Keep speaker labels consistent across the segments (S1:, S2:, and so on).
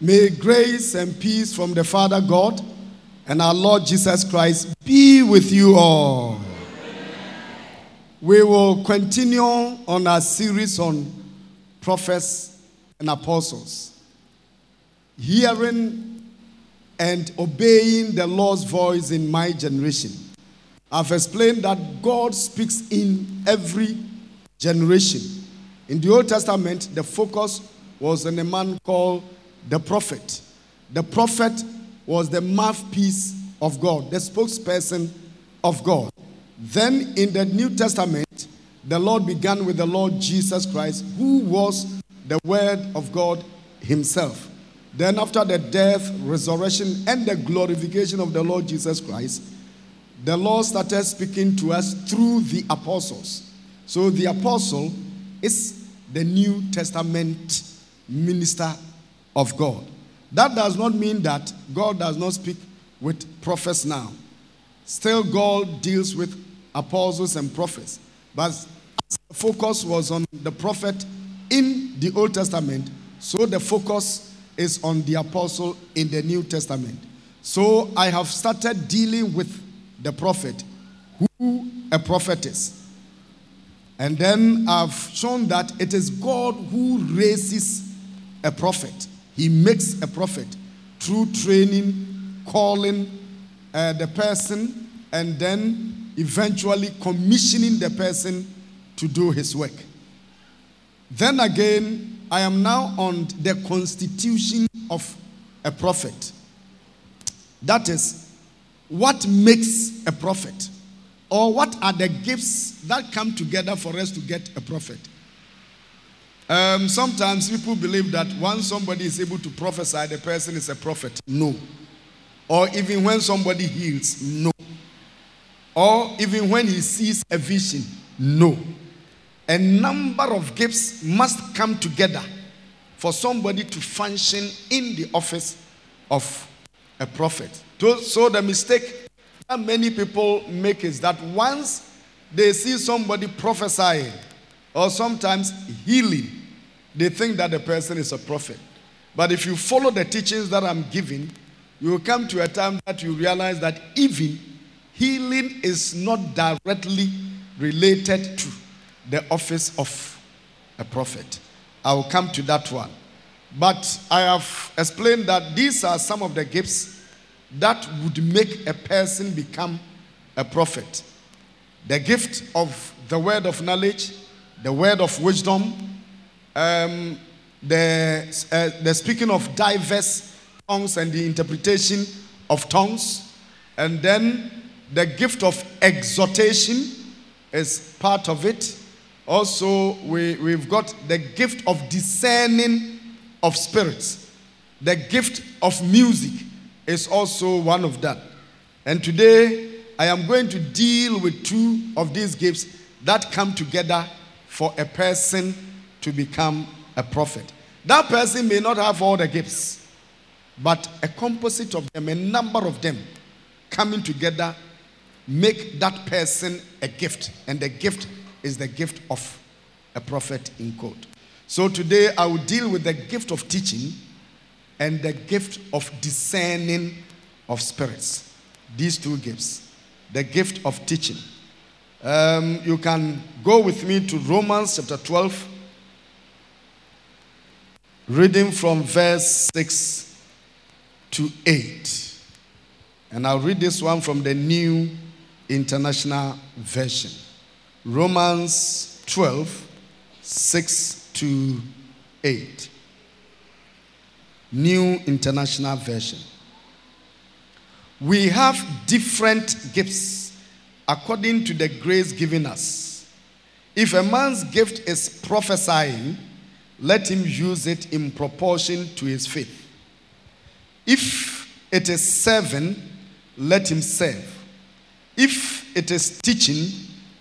S1: May grace and peace from the Father God and our Lord Jesus Christ be with you all. We will continue on our series on prophets and apostles. Hearing and obeying the Lord's voice in my generation. I've explained that God speaks in every generation. In the Old Testament, the focus was on a man called the prophet. The prophet was the mouthpiece of God, the spokesperson of God. Then in the New Testament, the Lord began with the Lord Jesus Christ, who was the Word of God Himself. Then, after the death, resurrection, and the glorification of the Lord Jesus Christ, the Lord started speaking to us through the apostles. So, the apostle is the New Testament minister of God. That does not mean that God does not speak with prophets now. Still, God deals with apostles and prophets. But the focus was on the prophet in the Old Testament, so the focus is on the apostle in the New Testament. So I have started dealing with the prophet, who a prophet is. And then I've shown that it is God who raises a prophet. He makes a prophet through training, calling uh, the person, and then eventually commissioning the person to do his work. Then again, I am now on the constitution of a prophet. That is, what makes a prophet? Or what are the gifts that come together for us to get a prophet? Um, sometimes people believe that once somebody is able to prophesy, the person is a prophet. No. Or even when somebody heals, no. Or even when he sees a vision, no. A number of gifts must come together for somebody to function in the office of a prophet. So, the mistake that many people make is that once they see somebody prophesying or sometimes healing, they think that the person is a prophet. But if you follow the teachings that I'm giving, you will come to a time that you realize that even healing is not directly related to the office of a prophet. I will come to that one. But I have explained that these are some of the gifts that would make a person become a prophet. The gift of the word of knowledge, the word of wisdom, um, the, uh, the speaking of diverse tongues and the interpretation of tongues, and then the gift of exhortation is part of it. Also, we, we've got the gift of discerning of spirits. The gift of music is also one of that. And today, I am going to deal with two of these gifts that come together for a person to become a prophet. That person may not have all the gifts, but a composite of them, a number of them coming together, make that person a gift. And the gift is the gift of a prophet in quote. So today I will deal with the gift of teaching and the gift of discerning of spirits. These two gifts. The gift of teaching. Um, you can go with me to Romans chapter 12 reading from verse 6 to 8. And I'll read this one from the New International Version. Romans 12, 6 to 8. New International Version. We have different gifts according to the grace given us. If a man's gift is prophesying, let him use it in proportion to his faith. If it is serving, let him serve. If it is teaching,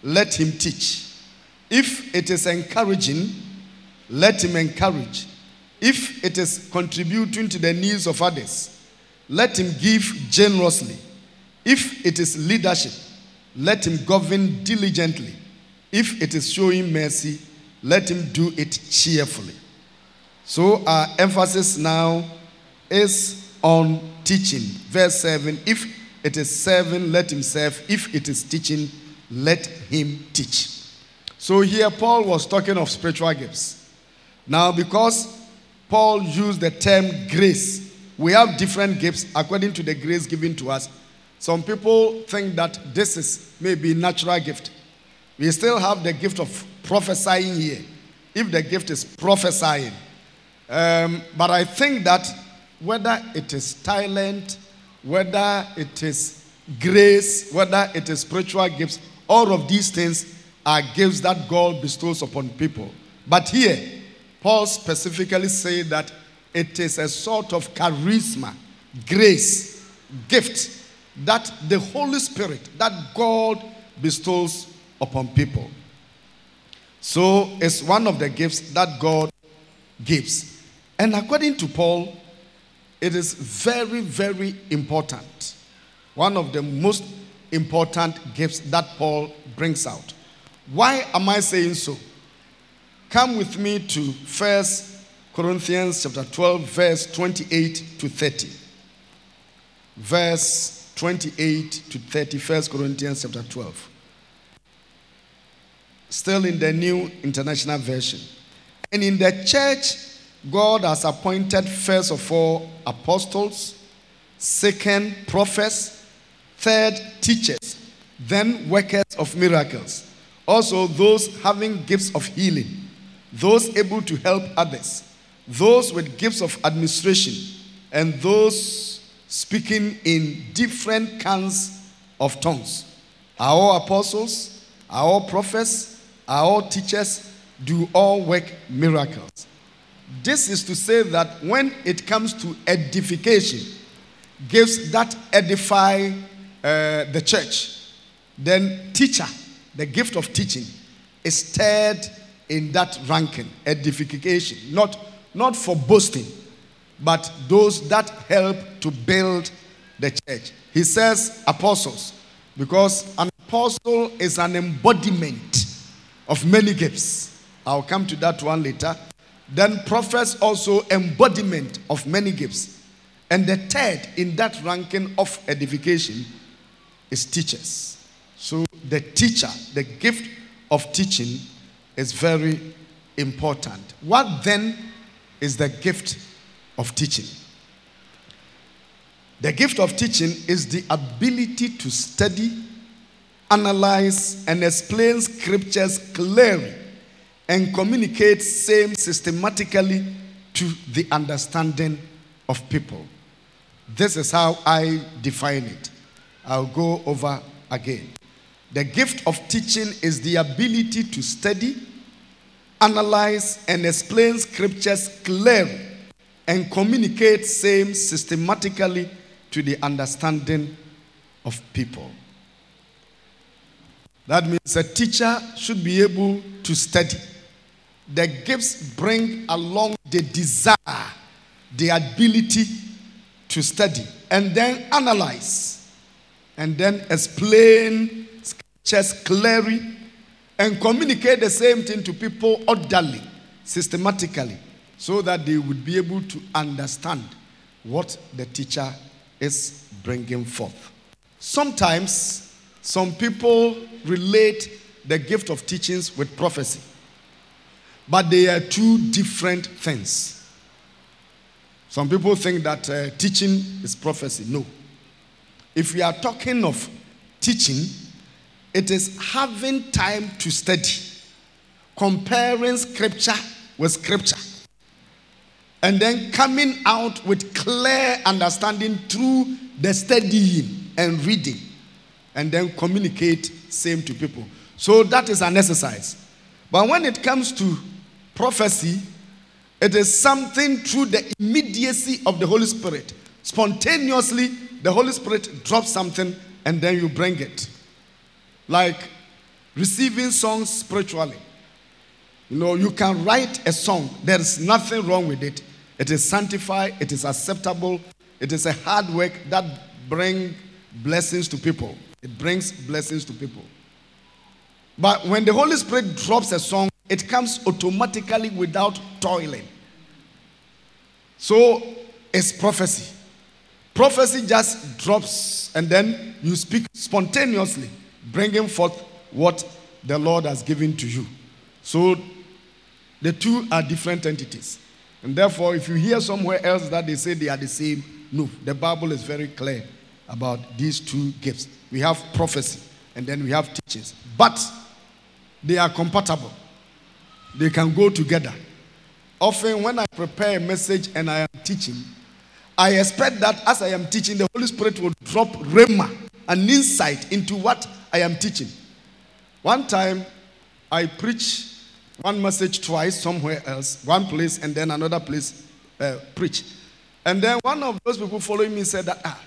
S1: let him teach. If it is encouraging, let him encourage. If it is contributing to the needs of others, let him give generously. If it is leadership, let him govern diligently. If it is showing mercy, let him do it cheerfully. So, our emphasis now is on teaching. Verse 7 If it is serving, let him serve. If it is teaching, let him teach. So here, Paul was talking of spiritual gifts. Now, because Paul used the term grace, we have different gifts according to the grace given to us. Some people think that this is maybe natural gift. We still have the gift of prophesying here, if the gift is prophesying. Um, but I think that whether it is talent, whether it is grace, whether it is spiritual gifts, all of these things are gifts that God bestows upon people. But here, Paul specifically said that it is a sort of charisma, grace, gift that the Holy Spirit, that God bestows upon people. So it's one of the gifts that God gives. And according to Paul, it is very, very important. One of the most important gifts that Paul brings out. Why am I saying so? Come with me to First Corinthians chapter 12, verse 28 to 30. Verse 28 to 30, 1 Corinthians chapter 12. Still in the New International Version. And in the church, God has appointed first of all apostles, second prophets, third teachers, then workers of miracles also, those having gifts of healing, those able to help others, those with gifts of administration, and those speaking in different kinds of tongues. All apostles? All prophets? Are all teachers? Do all work miracles? This is to say that when it comes to edification, gifts that edify uh, the church, then teacher the gift of teaching is third in that ranking, edification, not, not for boasting, but those that help to build the church. He says apostles, because an apostle is an embodiment of many gifts. I'll come to that one later. Then prophets also embodiment of many gifts. And the third in that ranking of edification is teachers. So, the teacher, the gift of teaching is very important. What then is the gift of teaching? The gift of teaching is the ability to study, analyze, and explain scriptures clearly and communicate same systematically to the understanding of people. This is how I define it. I'll go over again. The gift of teaching is the ability to study, analyze, and explain scriptures clearly and communicate same systematically to the understanding of people. That means a teacher should be able to study. The gifts bring along the desire, the ability to study, and then analyze, and then explain just clearly, and communicate the same thing to people orderly, systematically, so that they would be able to understand what the teacher is bringing forth. Sometimes, some people relate the gift of teachings with prophecy, but they are two different things. Some people think that uh, teaching is prophecy. No. If we are talking of teaching, it is having time to study, comparing scripture with scripture, and then coming out with clear understanding through the studying and reading, and then communicate same to people. So that is an exercise. But when it comes to prophecy, it is something through the immediacy of the Holy Spirit. Spontaneously, the Holy Spirit drops something and then you bring it like receiving songs spiritually. You know, you can write a song, there is nothing wrong with it. It is sanctified, it is acceptable, it is a hard work that brings blessings to people. It brings blessings to people. But when the Holy Spirit drops a song, it comes automatically without toiling. So is prophecy. Prophecy just drops and then you speak spontaneously, bringing forth what the Lord has given to you. So the two are different entities. And therefore, if you hear somewhere else that they say they are the same, no. The Bible is very clear about these two gifts. We have prophecy and then we have teachings. But they are compatible, they can go together. Often, when I prepare a message and I am teaching, I expect that as I am teaching, the Holy Spirit will drop rhema, an insight into what I am teaching. One time, I preach one message twice somewhere else, one place, and then another place uh, preach. And then one of those people following me said that, ah,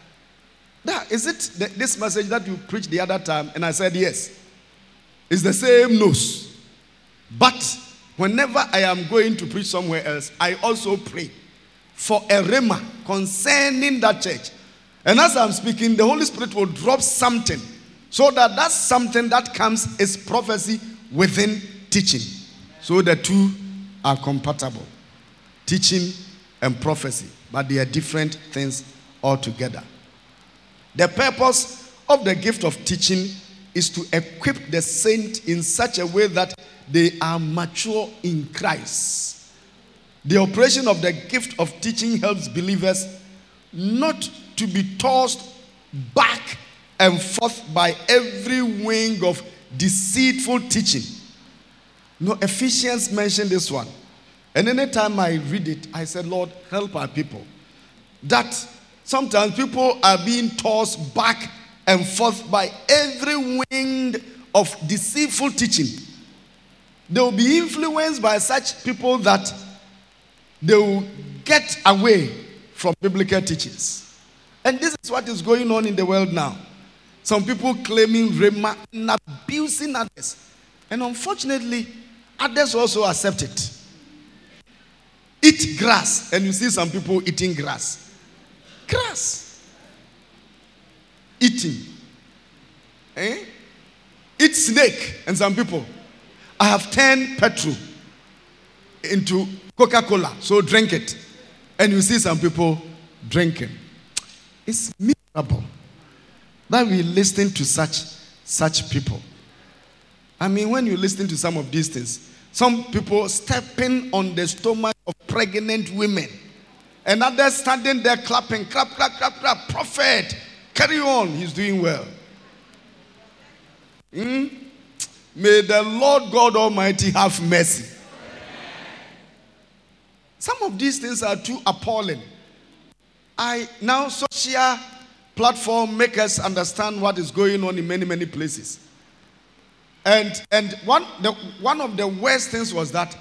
S1: that, is it the, this message that you preached the other time? And I said, yes. It's the same nose. But whenever I am going to preach somewhere else, I also pray for a rhema concerning that church. And as I'm speaking, the Holy Spirit will drop something so that that something that comes is prophecy within teaching. So the two are compatible teaching and prophecy, but they are different things altogether. The purpose of the gift of teaching is to equip the saint in such a way that they are mature in Christ. The operation of the gift of teaching helps believers not to be tossed back and forth by every wing of deceitful teaching. No, Ephesians mentioned this one. And anytime I read it, I said, Lord, help our people. That sometimes people are being tossed back and forth by every wind of deceitful teaching. They will be influenced by such people that they will get away from biblical teachings. And this is what is going on in the world now. Some people claiming rhema and abusing others. And unfortunately, others also accept it. Eat grass, and you see some people eating grass. Grass eating. Eh? Eat snake. And some people, I have turned petrol into Coca Cola, so drink it. And you see some people drinking. It's miserable that we listen to such such people. I mean, when you listen to some of these things, some people stepping on the stomach of pregnant women, and others standing there clapping, clap, clap, clap, clap. Prophet, Carry on, he's doing well. Hmm? May the Lord God Almighty have mercy. Some of these things are too appalling. I now social platform make us understand what is going on in many many places. And and one the one of the worst things was that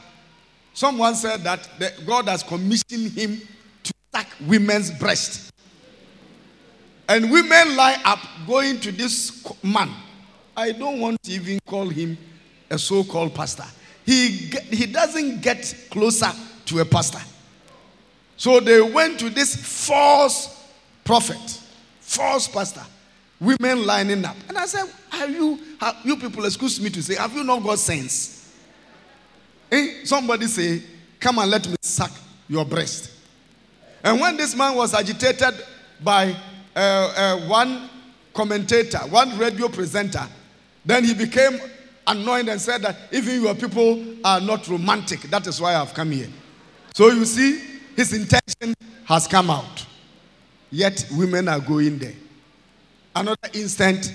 S1: someone said that the, God has commissioned him women's breast. And women lie up going to this man. I don't want to even call him a so called pastor. He, he doesn't get closer to a pastor. So they went to this false prophet, false pastor, women lining up. And I said, Have you, have you people, excuse me to say, have you not got sense? Eh? Somebody say, Come and let me suck your breast. And when this man was agitated by uh, uh, one commentator, one radio presenter. Then he became annoyed and said that even your people are not romantic. That is why I've come here. So you see, his intention has come out. Yet women are going there. Another instant,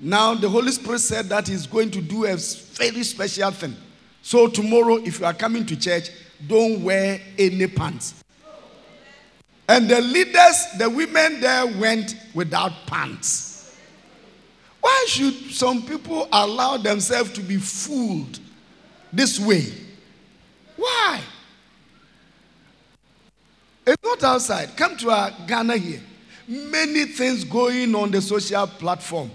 S1: now the Holy Spirit said that he's going to do a very special thing. So tomorrow, if you are coming to church, don't wear any pants. And the leaders, the women there went without pants. Why should some people allow themselves to be fooled this way? Why? It's not outside. Come to our Ghana here. Many things going on the social platform.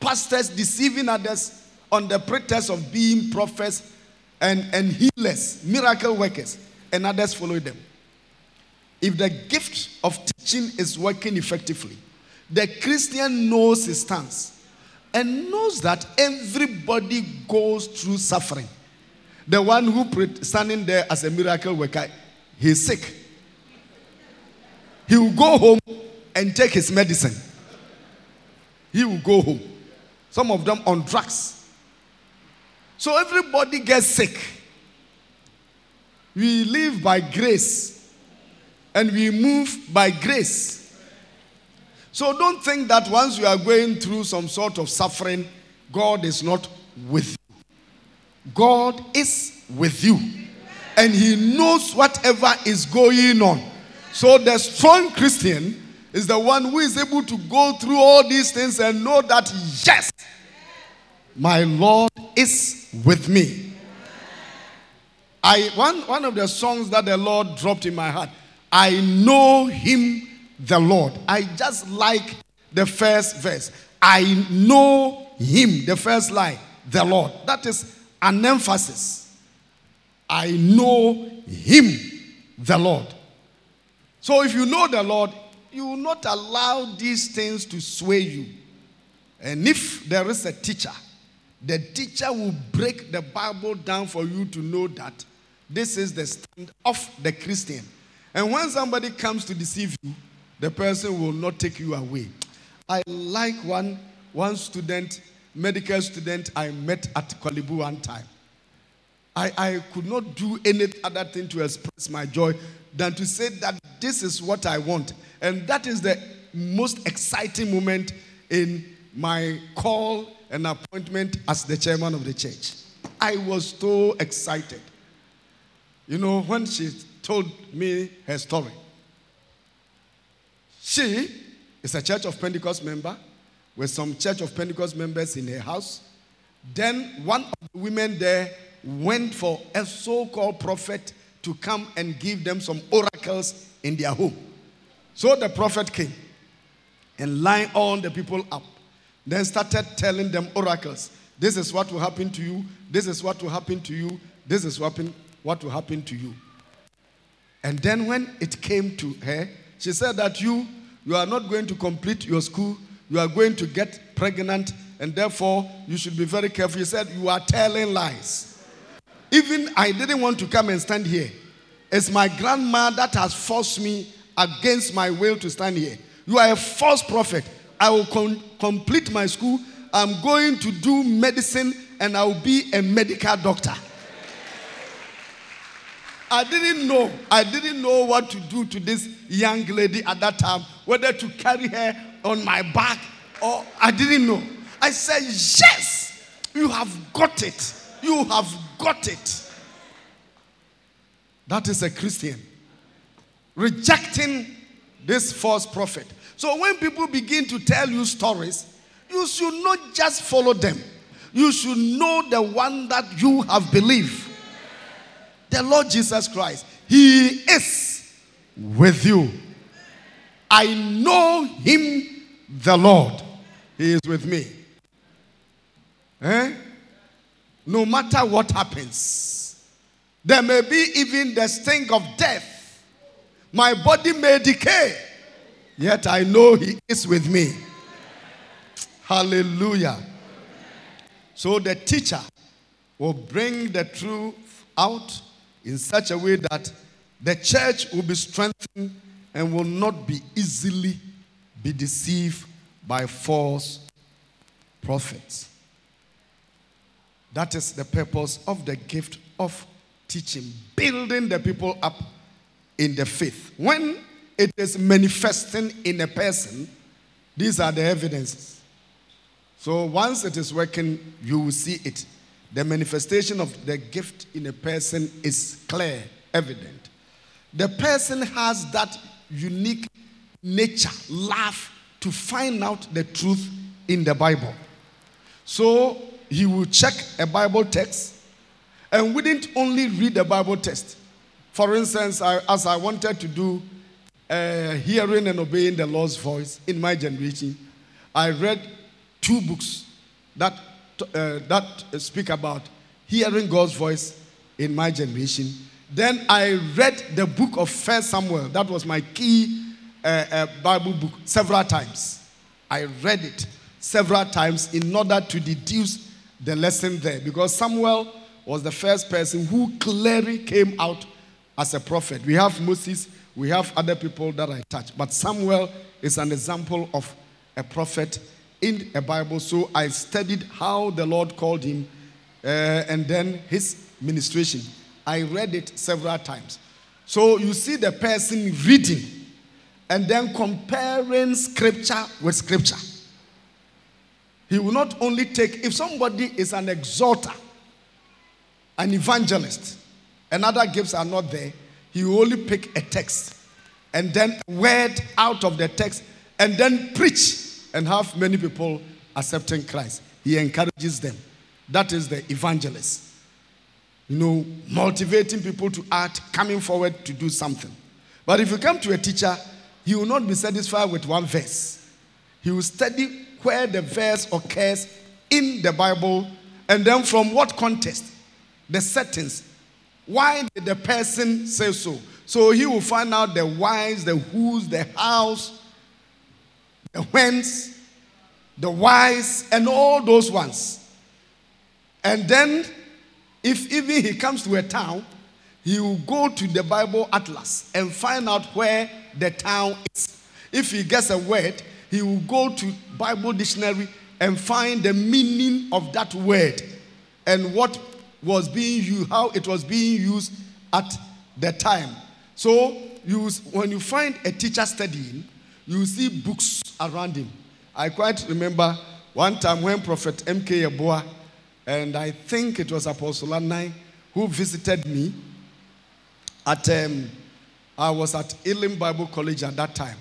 S1: Pastors deceiving others on the pretext of being prophets and, and healers, miracle workers, and others follow them. If the gift of teaching is working effectively, the Christian knows his stance and knows that everybody goes through suffering. The one who standing there as a miracle worker, he's sick. he will go home and take his medicine. He will go home. Some of them on drugs. So everybody gets sick. We live by grace and we move by grace. So don't think that once you are going through some sort of suffering, God is not with you. God is with you. And He knows whatever is going on. So the strong Christian is the one who is able to go through all these things and know that, yes, my Lord is with me. I one, one of the songs that the Lord dropped in my heart, I know him the Lord. I just like the first verse. I know him, the first line, the Lord. That is an emphasis. I know him, the Lord. So if you know the Lord, you will not allow these things to sway you. And if there is a teacher, the teacher will break the Bible down for you to know that this is the stand of the Christian. And when somebody comes to deceive you, the person will not take you away. I like one, one student, medical student I met at Korle Bu one time. I, I could not do any other thing to express my joy than to say that this is what I want. And that is the most exciting moment in my call and appointment as the chairman of the church. I was so excited. You know, when she told me her story, she is a Church of Pentecost member with some Church of Pentecost members in her house. Then one of the women there went for a so called prophet to come and give them some oracles in their home. So the prophet came and lined all the people up, then started telling them oracles. This is what will happen to you. This is what will happen to you. This is what, what will happen to you. And then when it came to her, she said that you, you are not going to complete your school. You are going to get pregnant, and therefore you should be very careful. She said, You are telling lies. Even I didn't want to come and stand here. It's my grandma that has forced me against my will to stand here. You are a false prophet. I will con- complete my school. I'm going to do medicine and I will be a medical doctor. I didn't know. I didn't know what to do to this young lady at that time, whether to carry her on my back or I didn't know. I said, Yes, you have got it. You have got it. That is a Christian. Rejecting this false prophet. So when people begin to tell you stories, you should not just follow them. You should know the one that you have believed. The Lord Jesus Christ. He is with you. I know him, the Lord. He is with me. Eh? no matter what happens. There may be even the stink of death. My body may decay, yet I know He is with me. Hallelujah. So the teacher will bring the truth out in such a way that the church will be strengthened and will not be easily be deceived by false prophets. That is the purpose of the gift of teaching, building the people up in the faith. When it is manifesting in a person, these are the evidences. So once it is working, you will see it. The manifestation of the gift in a person is clear, evident. The person has that unique nature, love to find out the truth in the Bible. So he will check a Bible text and wouldn't only read the Bible text. For instance, I, as I wanted to do uh, hearing and obeying the Lord's voice in my generation, I read two books that, uh, that speak about hearing God's voice in my generation. Then I read the book of First Samuel. That was my key uh, uh Bible book several times. I read it several times in order to deduce the lesson there because Samuel was the first person who clearly came out as a prophet. We have Moses, We have other people that I touch. But Samuel is an example of a prophet in a Bible. So I studied how the Lord called him uh, and then his ministration. I read it several times. So you see the person reading and then comparing scripture with scripture. He will not only take, if somebody is an exhorter, an evangelist, and other gifts are not there, he will only pick a text and then word out of the text and then preach and have many people accepting Christ. He encourages them. That is the evangelist. You know, motivating people to act, coming forward to do something. But if you come to a teacher, he will not be satisfied with one verse. He will study where the verse occurs in the Bible and then from what context, the settings. Why did the person say so? So he will find out the whys, the whos, the hows, the whence, the whys, and all those ones. And then, if even he comes to a town, he will go to the Bible Atlas and find out where the town is. If he gets a word, he will go to Bible dictionary and find the meaning of that word and what was being used, how it was being used at the time. So you, when you find a teacher studying, you see books around him. I quite remember one time when Prophet M.K. Yeboah and I think it was Apostle Anai who visited me at, um, I was at Elim Bible College at that time,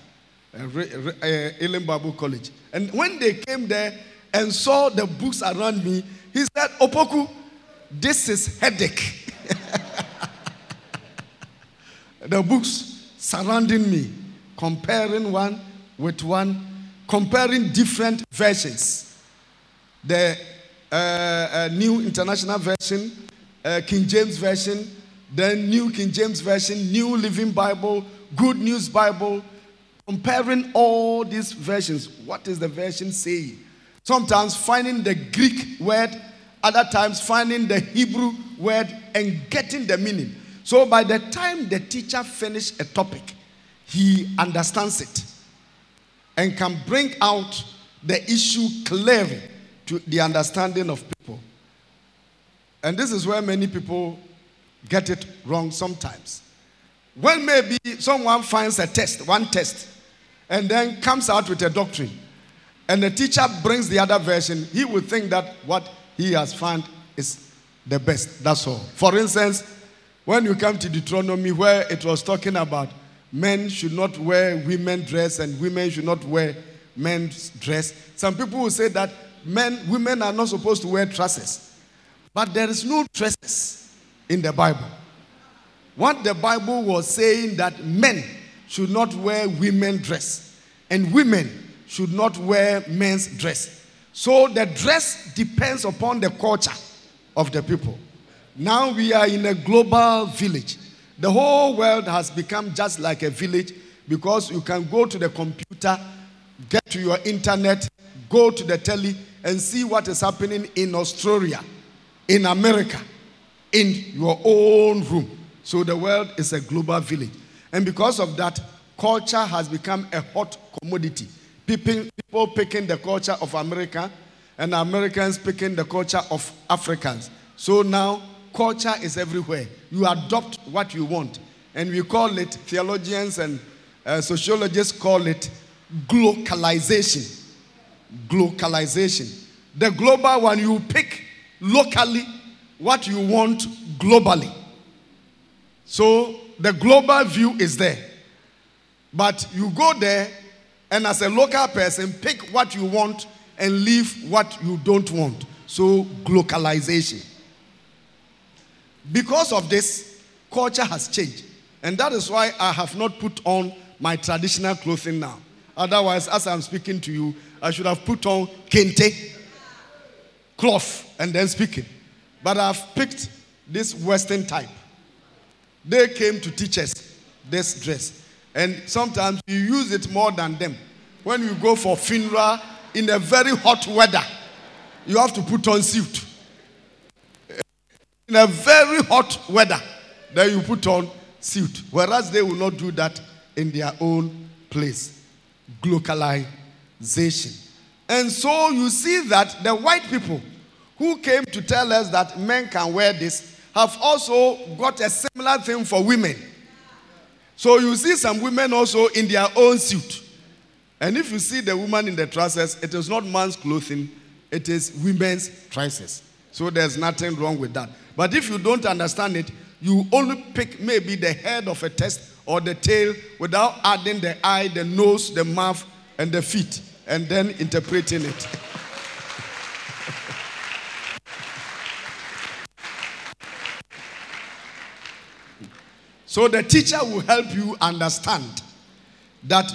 S1: uh, uh, Elim Bible College. And when they came there and saw the books around me, he said, Opoku, this is headache. the books surrounding me, comparing one with one, comparing different versions. The uh, uh, New International Version, uh, King James Version, the New King James Version, New Living Bible, Good News Bible, comparing all these versions. What is the version saying? Sometimes finding the Greek word, other times finding the Hebrew word and getting the meaning. So by the time the teacher finishes a topic, he understands it and can bring out the issue clearly to the understanding of people. And this is where many people get it wrong sometimes. When maybe someone finds a test, one test, and then comes out with a doctrine, and the teacher brings the other version, he will think that what he has found is the best. That's all. For instance, when you come to Deuteronomy, where it was talking about men should not wear women dress and women should not wear men's dress, some people will say that men, women are not supposed to wear trousers. But there is no dresses in the Bible. What the Bible was saying that men should not wear women dress and women should not wear men's dress. So the dress depends upon the culture of the people. Now we are in a global village. The whole world has become just like a village because you can go to the computer, get to your internet, go to the telly, and see what is happening in Australia, in America, in your own room. So the world is a global village. And because of that, culture has become a hot commodity. People, people picking the culture of America and Americans picking the culture of Africans. So now culture is everywhere. You adopt what you want. And we call it, theologians and uh, sociologists call it globalization globalization. The global one, you pick locally what you want globally. So the global view is there. But you go there and as a local person, pick what you want and leave what you don't want. So globalization. Because of this, culture has changed. And that is why I have not put on my traditional clothing now. Otherwise, as I'm speaking to you, I should have put on kente, cloth, and then speaking. But I've picked this Western type. They came to teach us this dress. And sometimes you use it more than them. When you go for funeral in a very hot weather, you have to put on suit. In a very hot weather, then you put on suit, whereas they will not do that in their own place. Globalization. And so you see that the white people who came to tell us that men can wear this have also got a similar thing for women. So you see some women also in their own suit. And if you see the woman in the trousers, it is not man's clothing, it is women's trousers. So there's nothing wrong with that. But if you don't understand it, you only pick maybe the head of a test or the tail without adding the eye, the nose, the mouth, and the feet, and then interpreting it. so the teacher will help you understand that